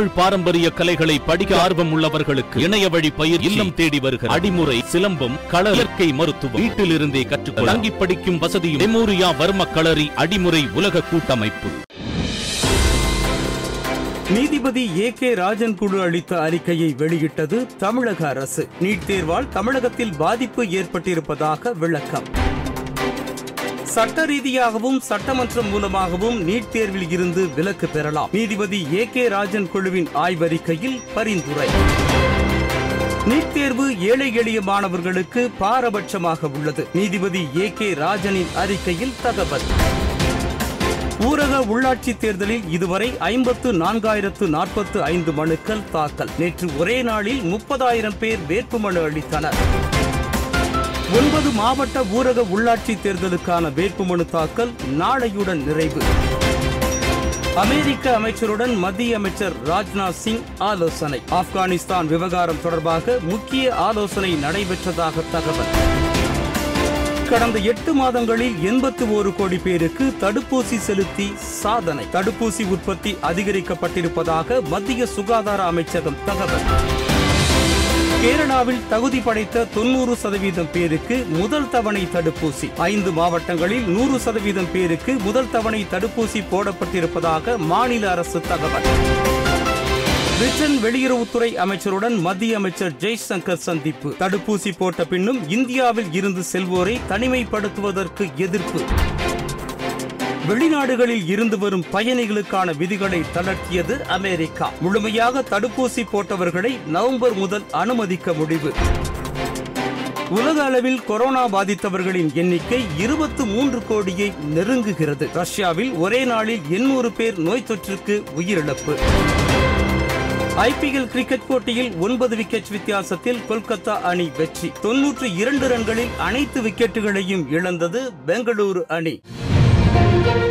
தமிழ் பாரம்பரிய கலைகளை படிக்க ஆர்வம் உள்ளவர்களுக்கு இணைய வழி பயிர் இல்லம் தேடி வருகிற அடிமுறை சிலம்பம் கள இயற்கை மருத்துவம். வீட்டில் இருந்தே கற்றுக்கொள்ள தங்கி படிக்கும் வசதியும் மெமோரியா வர்ம களரி அடிமுறை உலக கூட்டமைப்பு. நீதிபதி ஏ கே ராஜன் குழு அளித்த அறிக்கையை வெளியிட்டது தமிழக அரசு. நீட் தேர்வால் தமிழகத்தில் பாதிப்பு ஏற்பட்டிருப்பதாக விளக்கம். சட்ட ரீதியாகவும் சட்டமன்றம் மூலமாகவும் நீட் தேர்வில் இருந்து விலக்கு பெறலாம். நீதிபதி ஏ கே ராஜன் குழுவின் ஆய்வறிக்கையில் பரிந்துரை. நீட் தேர்வு ஏழை எளிய மாணவர்களுக்கு பாரபட்சமாக உள்ளது. நீதிபதி ஏ கே ராஜனின் அறிக்கையில் தகவல். ஊரக உள்ளாட்சி தேர்தலில் இதுவரை ஐம்பத்து நான்காயிரத்து நாற்பத்து ஐந்து மனுக்கள் தாக்கல். நேற்று ஒரே நாளில் முப்பதாயிரம் பேர் வேட்புமனு அளித்தனர். ஒன்பது மாவட்ட ஊரக உள்ளாட்சி தேர்தலுக்கான வேட்புமனு தாக்கல் நாளையுடன் நிறைவு. அமெரிக்க அமைச்சருடன் மத்திய அமைச்சர் ராஜ்நாத் சிங் ஆலோசனை. ஆப்கானிஸ்தான் விவகாரம் தொடர்பாக முக்கிய ஆலோசனை நடைபெற்றதாக தகவல். கடந்த எட்டு மாதங்களில் எண்பத்தி ஒரு கோடி பேருக்கு தடுப்பூசி செலுத்தி சாதனை. தடுப்பூசி உற்பத்தி அதிகரிக்கப்பட்டிருப்பதாக மத்திய சுகாதார அமைச்சகம் தகவல். கேரளாவில் தகுதி படைத்த தொன்னூறு சதவீதம் பேருக்கு முதல் தவணை தடுப்பூசி. ஐந்து மாவட்டங்களில் நூறு சதவீதம் பேருக்கு முதல் தவணை தடுப்பூசி போடப்பட்டிருப்பதாக மாநில அரசு தகவல். பிரிட்டன் வெளியுறவுத்துறை அமைச்சருடன் மத்திய அமைச்சர் ஜெய்சங்கர் சந்திப்பு. தடுப்பூசி போட்ட பின்னும் இந்தியாவில் இருந்து செல்வோரை தனிமைப்படுத்துவதற்கு எதிர்ப்பு. வெளிநாடுகளில் இருந்து வரும் பயணிகளுக்கான விதிகளை தளர்த்தியது அமெரிக்கா. முழுமையாக தடுப்பூசி போட்டவர்களை நவம்பர் முதல் அனுமதிக்க முடிவு. உலக அளவில் கொரோனா பாதித்தவர்களின் எண்ணிக்கை இருபத்து மூன்று கோடியை நெருங்குகிறது. ரஷ்யாவில் ஒரே நாளில் எண்ணூறு பேர் நோய் தொற்றுக்கு உயிரிழப்பு. ஐபிஎல் கிரிக்கெட் போட்டியில் ஒன்பது விக்கெட் வித்தியாசத்தில் கொல்கத்தா அணி வெற்றி. தொன்னூற்று இரண்டு ரன்களில் அனைத்து விக்கெட்டுகளையும் இழந்தது பெங்களூரு அணி. Thank you.